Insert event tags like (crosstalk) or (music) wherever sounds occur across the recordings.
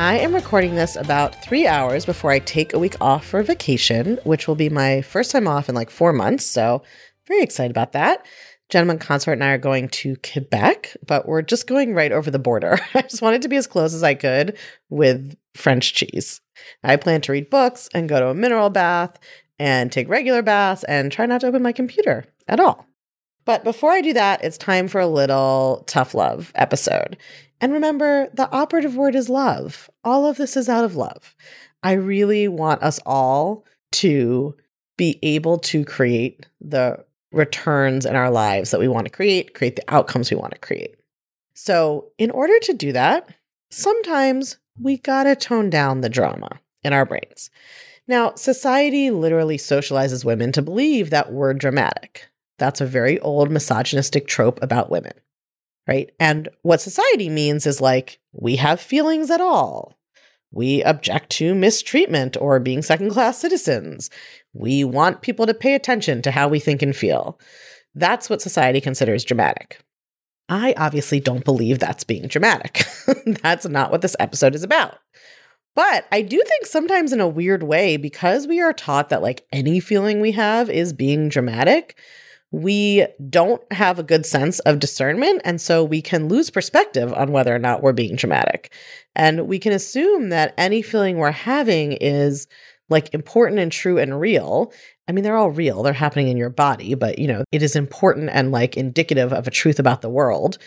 I am recording this about three hours before I take a week off for vacation, which will be my first time off in like four months. So, very excited about that. Gentleman Consort and I are going to Quebec, but we're just going right over the border. (laughs) I just wanted to be as close as I could with French cheese. I plan to read books and go to a mineral bath and take regular baths and try not to open my computer at all. But before I do that, it's time for a little tough love episode. And remember, the operative word is love. All of this is out of love. I really want us all to be able to create the returns in our lives that we want to create, create the outcomes we want to create. So, in order to do that, sometimes we got to tone down the drama in our brains. Now, society literally socializes women to believe that we're dramatic. That's a very old misogynistic trope about women right? And what society means is like, we have feelings at all. We object to mistreatment or being second class citizens. We want people to pay attention to how we think and feel. That's what society considers dramatic. I obviously don't believe that's being dramatic. (laughs) that's not what this episode is about. But I do think sometimes in a weird way, because we are taught that like any feeling we have is being dramatic, we don't have a good sense of discernment. And so we can lose perspective on whether or not we're being dramatic. And we can assume that any feeling we're having is like important and true and real. I mean, they're all real, they're happening in your body, but you know, it is important and like indicative of a truth about the world.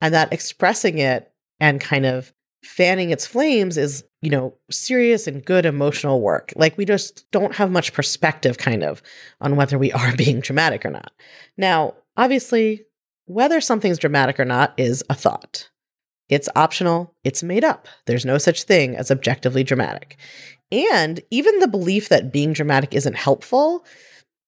And that expressing it and kind of fanning its flames is, you know, serious and good emotional work. Like we just don't have much perspective kind of on whether we are (laughs) being dramatic or not. Now, obviously, whether something's dramatic or not is a thought. It's optional, it's made up. There's no such thing as objectively dramatic. And even the belief that being dramatic isn't helpful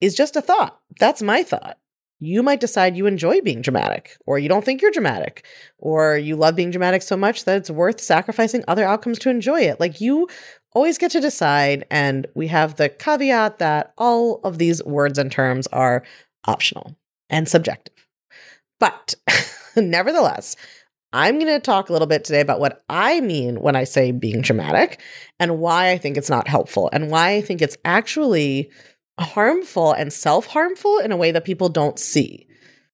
is just a thought. That's my thought you might decide you enjoy being dramatic, or you don't think you're dramatic, or you love being dramatic so much that it's worth sacrificing other outcomes to enjoy it. Like you always get to decide. And we have the caveat that all of these words and terms are optional and subjective. But (laughs) nevertheless, I'm going to talk a little bit today about what I mean when I say being dramatic and why I think it's not helpful and why I think it's actually harmful and self harmful in a way that people don't see.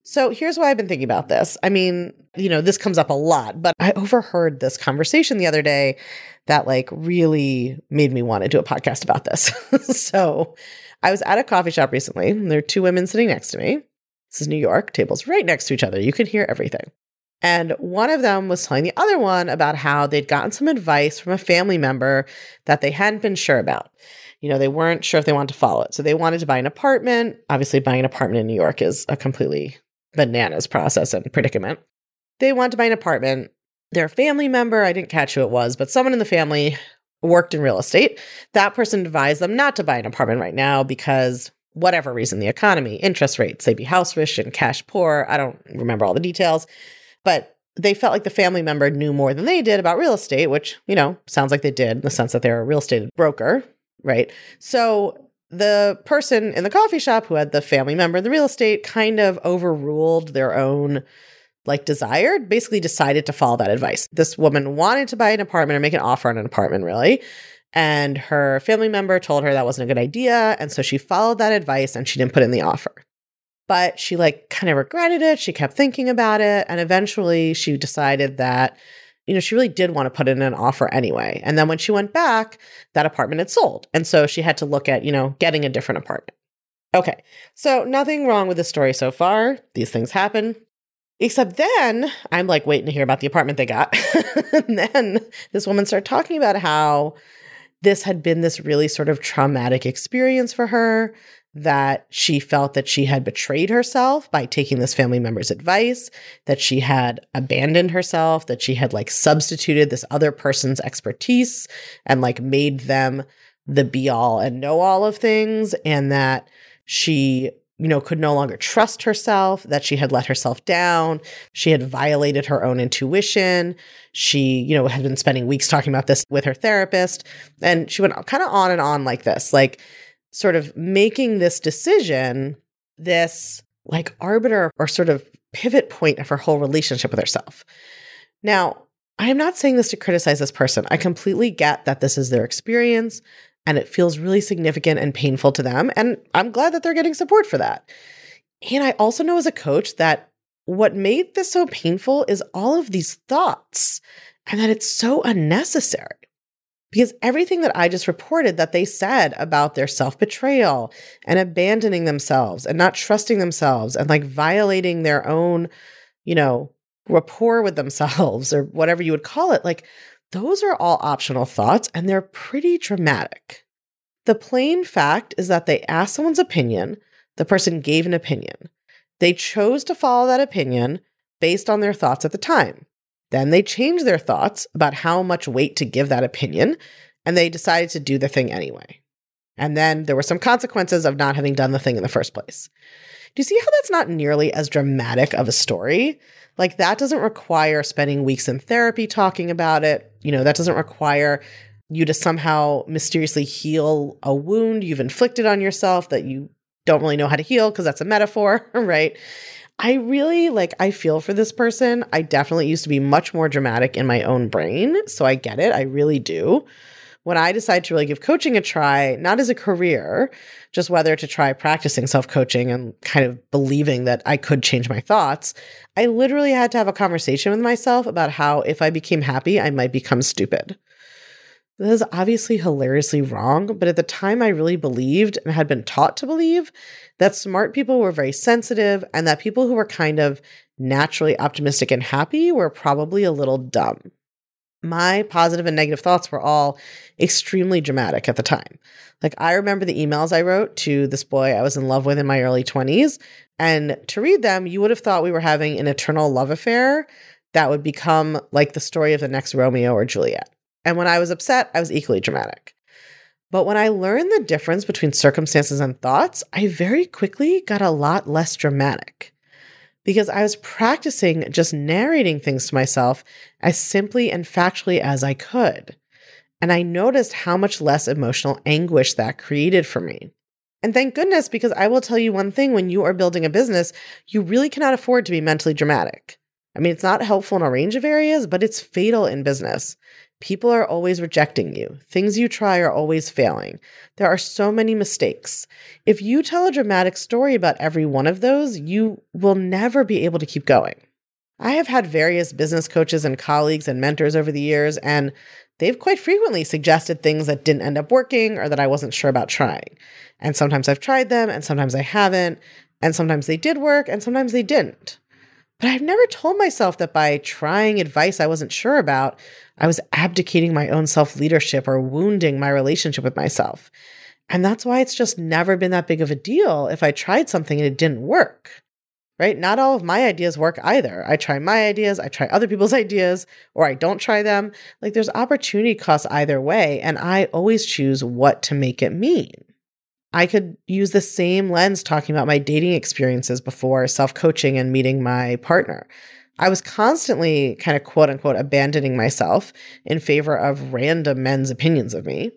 So here's why I've been thinking about this. I mean, you know, this comes up a lot, but I overheard this conversation the other day that like really made me want to do a podcast about this. (laughs) so I was at a coffee shop recently. And there are two women sitting next to me. This is New York, tables right next to each other. You can hear everything. And one of them was telling the other one about how they'd gotten some advice from a family member that they hadn't been sure about you know, they weren't sure if they wanted to follow it. So they wanted to buy an apartment. Obviously, buying an apartment in New York is a completely bananas process and predicament. They wanted to buy an apartment. Their family member, I didn't catch who it was, but someone in the family worked in real estate. That person advised them not to buy an apartment right now because whatever reason, the economy, interest rates, they'd be house rich and cash poor. I don't remember all the details, but they felt like the family member knew more than they did about real estate, which, you know, sounds like they did in the sense that they're a real estate broker, right? So the person in the coffee shop who had the family member in the real estate kind of overruled their own like desired basically decided to follow that advice. This woman wanted to buy an apartment or make an offer on an apartment, really. And her family member told her that wasn't a good idea. And so she followed that advice and she didn't put in the offer. But she like kind of regretted it. She kept thinking about it. And eventually she decided that you know, she really did want to put in an offer anyway. And then when she went back, that apartment had sold. And so she had to look at, you know, getting a different apartment. Okay. So nothing wrong with the story so far. These things happen. Except then I'm like waiting to hear about the apartment they got. (laughs) and then this woman started talking about how this had been this really sort of traumatic experience for her that she felt that she had betrayed herself by taking this family member's advice, that she had abandoned herself, that she had like substituted this other person's expertise and like made them the be all and know all of things, and that she you know, could no longer trust herself, that she had let herself down. She had violated her own intuition. She, you know, had been spending weeks talking about this with her therapist. And she went kind of on and on like this, like sort of making this decision, this like arbiter or sort of pivot point of her whole relationship with herself. Now, I am not saying this to criticize this person. I completely get that this is their experience and it feels really significant and painful to them. And I'm glad that they're getting support for that. And I also know as a coach that what made this so painful is all of these thoughts and that it's so unnecessary. Because everything that I just reported that they said about their self betrayal and abandoning themselves and not trusting themselves and like violating their own, you know, rapport with themselves (laughs) or whatever you would call it, like those are all optional thoughts and they're pretty dramatic. The plain fact is that they asked someone's opinion, the person gave an opinion. They chose to follow that opinion based on their thoughts at the time. Then they changed their thoughts about how much weight to give that opinion, and they decided to do the thing anyway. And then there were some consequences of not having done the thing in the first place. Do you see how that's not nearly as dramatic of a story? Like, that doesn't require spending weeks in therapy talking about it. You know, that doesn't require you to somehow mysteriously heal a wound you've inflicted on yourself that you don't really know how to heal because that's a metaphor, (laughs) right? I really like, I feel for this person. I definitely used to be much more dramatic in my own brain. So I get it. I really do. When I decided to really give coaching a try, not as a career, just whether to try practicing self coaching and kind of believing that I could change my thoughts, I literally had to have a conversation with myself about how if I became happy, I might become stupid. This is obviously hilariously wrong, but at the time I really believed and had been taught to believe that smart people were very sensitive and that people who were kind of naturally optimistic and happy were probably a little dumb. My positive and negative thoughts were all extremely dramatic at the time. Like, I remember the emails I wrote to this boy I was in love with in my early 20s. And to read them, you would have thought we were having an eternal love affair that would become like the story of the next Romeo or Juliet. And when I was upset, I was equally dramatic. But when I learned the difference between circumstances and thoughts, I very quickly got a lot less dramatic because I was practicing just narrating things to myself as simply and factually as I could. And I noticed how much less emotional anguish that created for me. And thank goodness, because I will tell you one thing when you are building a business, you really cannot afford to be mentally dramatic. I mean, it's not helpful in a range of areas, but it's fatal in business. People are always rejecting you. Things you try are always failing. There are so many mistakes. If you tell a dramatic story about every one of those, you will never be able to keep going. I have had various business coaches and colleagues and mentors over the years, and they've quite frequently suggested things that didn't end up working or that I wasn't sure about trying. And sometimes I've tried them, and sometimes I haven't. And sometimes they did work, and sometimes they didn't. But I've never told myself that by trying advice I wasn't sure about, I was abdicating my own self leadership or wounding my relationship with myself. And that's why it's just never been that big of a deal if I tried something and it didn't work. Right? Not all of my ideas work either. I try my ideas, I try other people's (laughs) ideas, or I don't try them. Like there's opportunity costs either way. And I always choose what to make it mean. I could use the same lens talking about my dating experiences before self coaching and meeting my partner. I was constantly kind of quote unquote abandoning myself in favor of random men's opinions of me.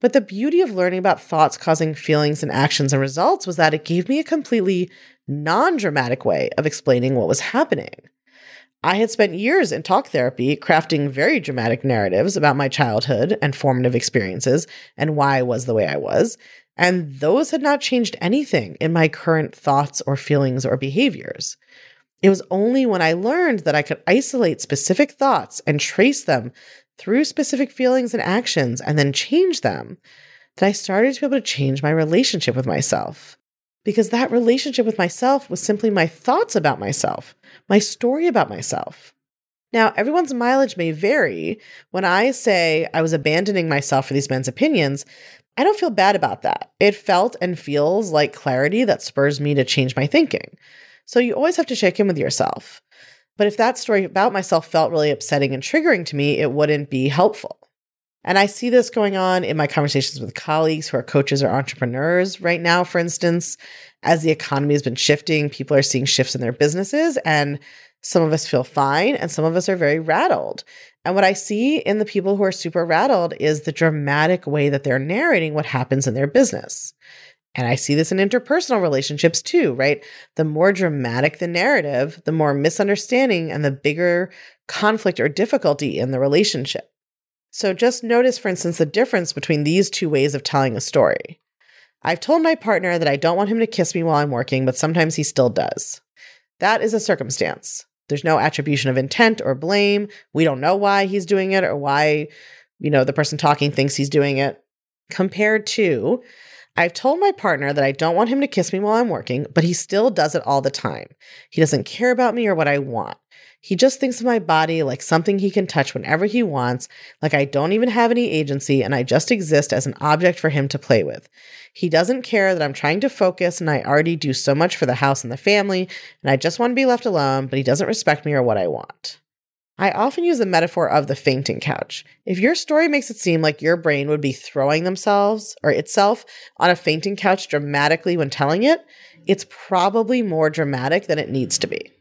But the beauty of learning about thoughts causing feelings and actions and results was that it gave me a completely non dramatic way of explaining what was happening. I had spent years in talk therapy crafting very dramatic narratives about my childhood and formative experiences and why I was the way I was. And those had not changed anything in my current thoughts or feelings or behaviors. It was only when I learned that I could isolate specific thoughts and trace them through specific feelings and actions and then change them that I started to be able to change my relationship with myself. Because that relationship with myself was simply my thoughts about myself, my story about myself. Now, everyone's mileage may vary. When I say I was abandoning myself for these men's opinions, I don't feel bad about that. It felt and feels like clarity that spurs me to change my thinking. So you always have to check in with yourself. But if that story about myself felt really upsetting and triggering to me, it wouldn't be helpful. And I see this going on in my conversations with colleagues who are coaches or entrepreneurs right now, for instance. As the economy has been shifting, people are seeing shifts in their businesses, and some of us feel fine, and some of us are very rattled. And what I see in the people who are super rattled is the dramatic way that they're narrating what happens in their business. And I see this in interpersonal relationships too, right? The more dramatic the narrative, the more misunderstanding and the bigger conflict or difficulty in the relationship. So just notice, for instance, the difference between these two ways of telling a story. I've told my partner that I don't want him to kiss me while I'm working, but sometimes he still does. That is a circumstance. There's no attribution of intent or blame. We don't know why he's doing it or why, you know, the person talking thinks he's doing it. Compared to, I've told my partner that I don't want him to kiss me while I'm working, but he still does it all the time. He doesn't care about me or what I want. He just thinks of my body like something he can touch whenever he wants, like I don't even have any agency and I just exist as an object for him to play with. He doesn't care that I'm trying to focus and I already do so much for the house and the family, and I just want to be left alone, but he doesn't respect me or what I want. I often use the metaphor of the fainting couch. If your story makes it seem like your brain would be throwing themselves or itself on a fainting couch dramatically when telling it, it's probably more dramatic than it needs to be.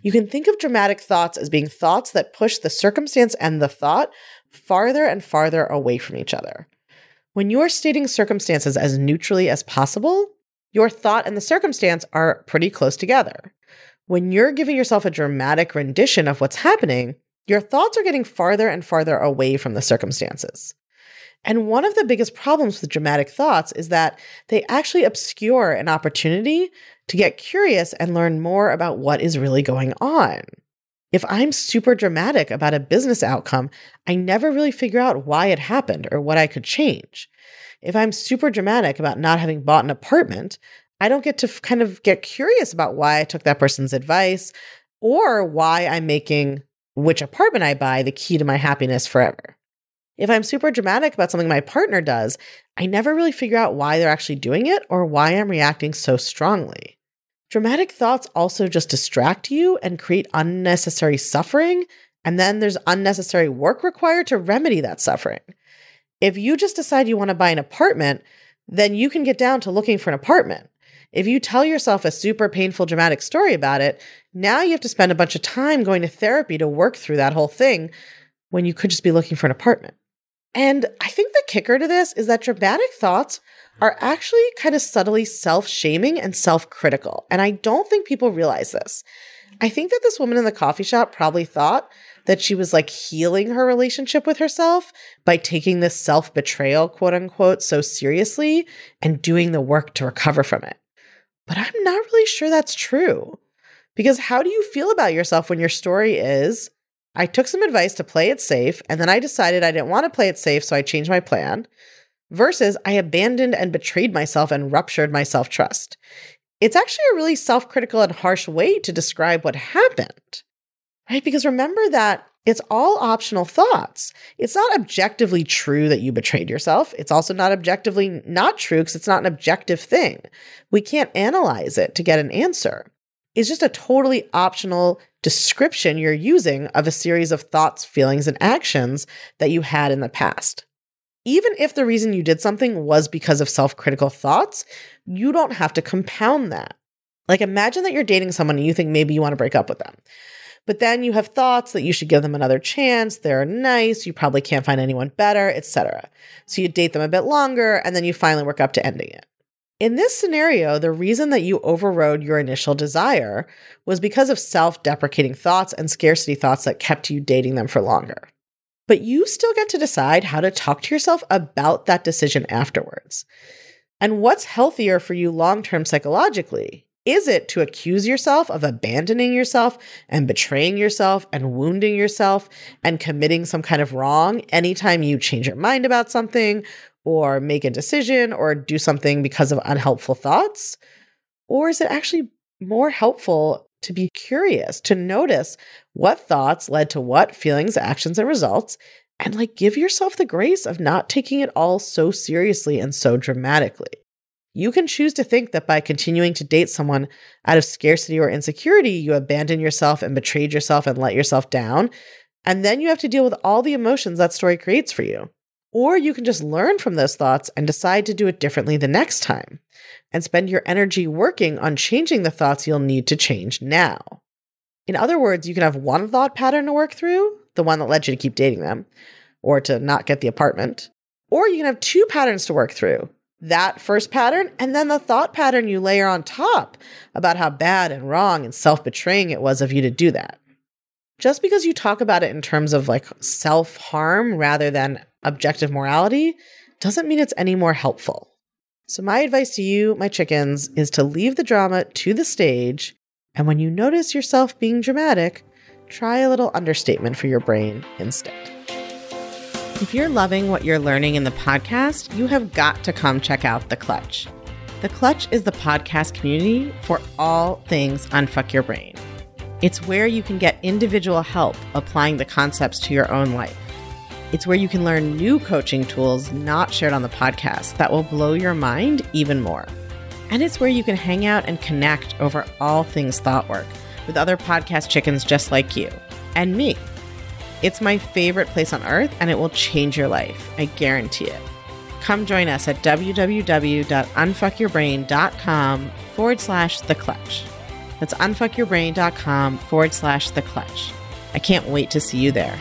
You can think of dramatic thoughts as being thoughts that push the circumstance and the thought farther and farther away from each other. When you are stating circumstances as neutrally as possible, your thought and the circumstance are pretty close together. When you're giving yourself a dramatic rendition of what's happening, your thoughts are getting farther and farther away from the circumstances. And one of the biggest problems with dramatic thoughts is that they actually obscure an opportunity to get curious and learn more about what is really going on. If I'm super dramatic about a business outcome, I never really figure out why it happened or what I could change. If I'm super dramatic about not having bought an apartment, I don't get to f- kind of get curious about why I took that person's advice or why I'm making which apartment I buy the key to my happiness forever. If I'm super dramatic about something my partner does, I never really figure out why they're actually doing it or why I'm reacting so strongly. Dramatic thoughts also just distract you and create unnecessary suffering, and then there's unnecessary work required to remedy that suffering. If you just decide you want to buy an apartment, then you can get down to looking for an apartment. If you tell yourself a super painful, dramatic story about it, now you have to spend a bunch of time going to therapy to work through that whole thing when you could just be looking for an apartment. And I think the kicker to this is that dramatic thoughts are actually kind of subtly self shaming and self critical. And I don't think people realize this. I think that this woman in the coffee shop probably thought that she was like healing her relationship with herself by taking this self betrayal, quote unquote, so seriously and doing the work to recover from it. But I'm not really sure that's true. Because how do you feel about yourself when your story is, I took some advice to play it safe, and then I decided I didn't want to play it safe, so I changed my plan. Versus, I abandoned and betrayed myself and ruptured my self trust. It's actually a really self critical and harsh way to describe what happened, right? Because remember that it's all optional thoughts. It's not objectively true that you betrayed yourself. It's also not objectively not true because it's not an objective thing. We can't analyze it to get an answer. It's just a totally optional description you're using of a series of thoughts, feelings, and actions that you had in the past. Even if the reason you did something was because of self critical thoughts, you don't have to compound that. Like, imagine that you're dating someone and you think maybe you want to break up with them. But then you have thoughts that you should give them another chance. They're nice. You probably can't find anyone better, etc. So you date them a bit longer and then you finally work up to ending it. In this scenario, the reason that you overrode your initial desire was because of self deprecating thoughts and scarcity thoughts that kept you dating them for longer. But you still get to decide how to talk to yourself about that decision afterwards. And what's healthier for you long term psychologically? Is it to accuse yourself of abandoning yourself and betraying yourself and wounding yourself and committing some kind of wrong anytime you change your mind about something or make a decision or do something because of unhelpful thoughts? Or is it actually more helpful to be curious, to notice what thoughts led to what feelings, actions, and results, and like give yourself the grace of not taking it all so seriously and so dramatically? You can choose to think that by continuing to date someone out of scarcity or insecurity, you abandon yourself and betrayed yourself and let yourself down. And then you have to deal with all the emotions that story creates for you Or you can just learn from those thoughts and decide to do it differently the next time and spend your energy working on changing the thoughts you'll need to change now. In other words, you can have one thought pattern to work through, the one that led you to keep dating them or to not get the apartment, or you can have two patterns to work through that first pattern and then the thought pattern you layer on top about how bad and wrong and self betraying it was of you to do that. Just because you talk about it in terms of like self harm rather than objective morality doesn't mean it's any more helpful. So, my advice to you, my chickens, is to leave the drama to the stage. And when you notice yourself being dramatic, try a little understatement for your brain instead. If you're loving what you're learning in the podcast, you have got to come check out The Clutch. The Clutch is the podcast community for all things Unfuck Your Brain. It's where you can get individual help applying the concepts to your own life. It's where you can learn new coaching tools not shared on the podcast that will blow your mind even more. And it's where you can hang out and connect over all things thought work with other podcast chickens just like you and me. It's my favorite place on earth and it will change your life. I guarantee it. Come join us at www.unfuckyourbrain.com forward slash the clutch. That's unfuckyourbrain.com forward slash the clutch. I can't wait to see you there.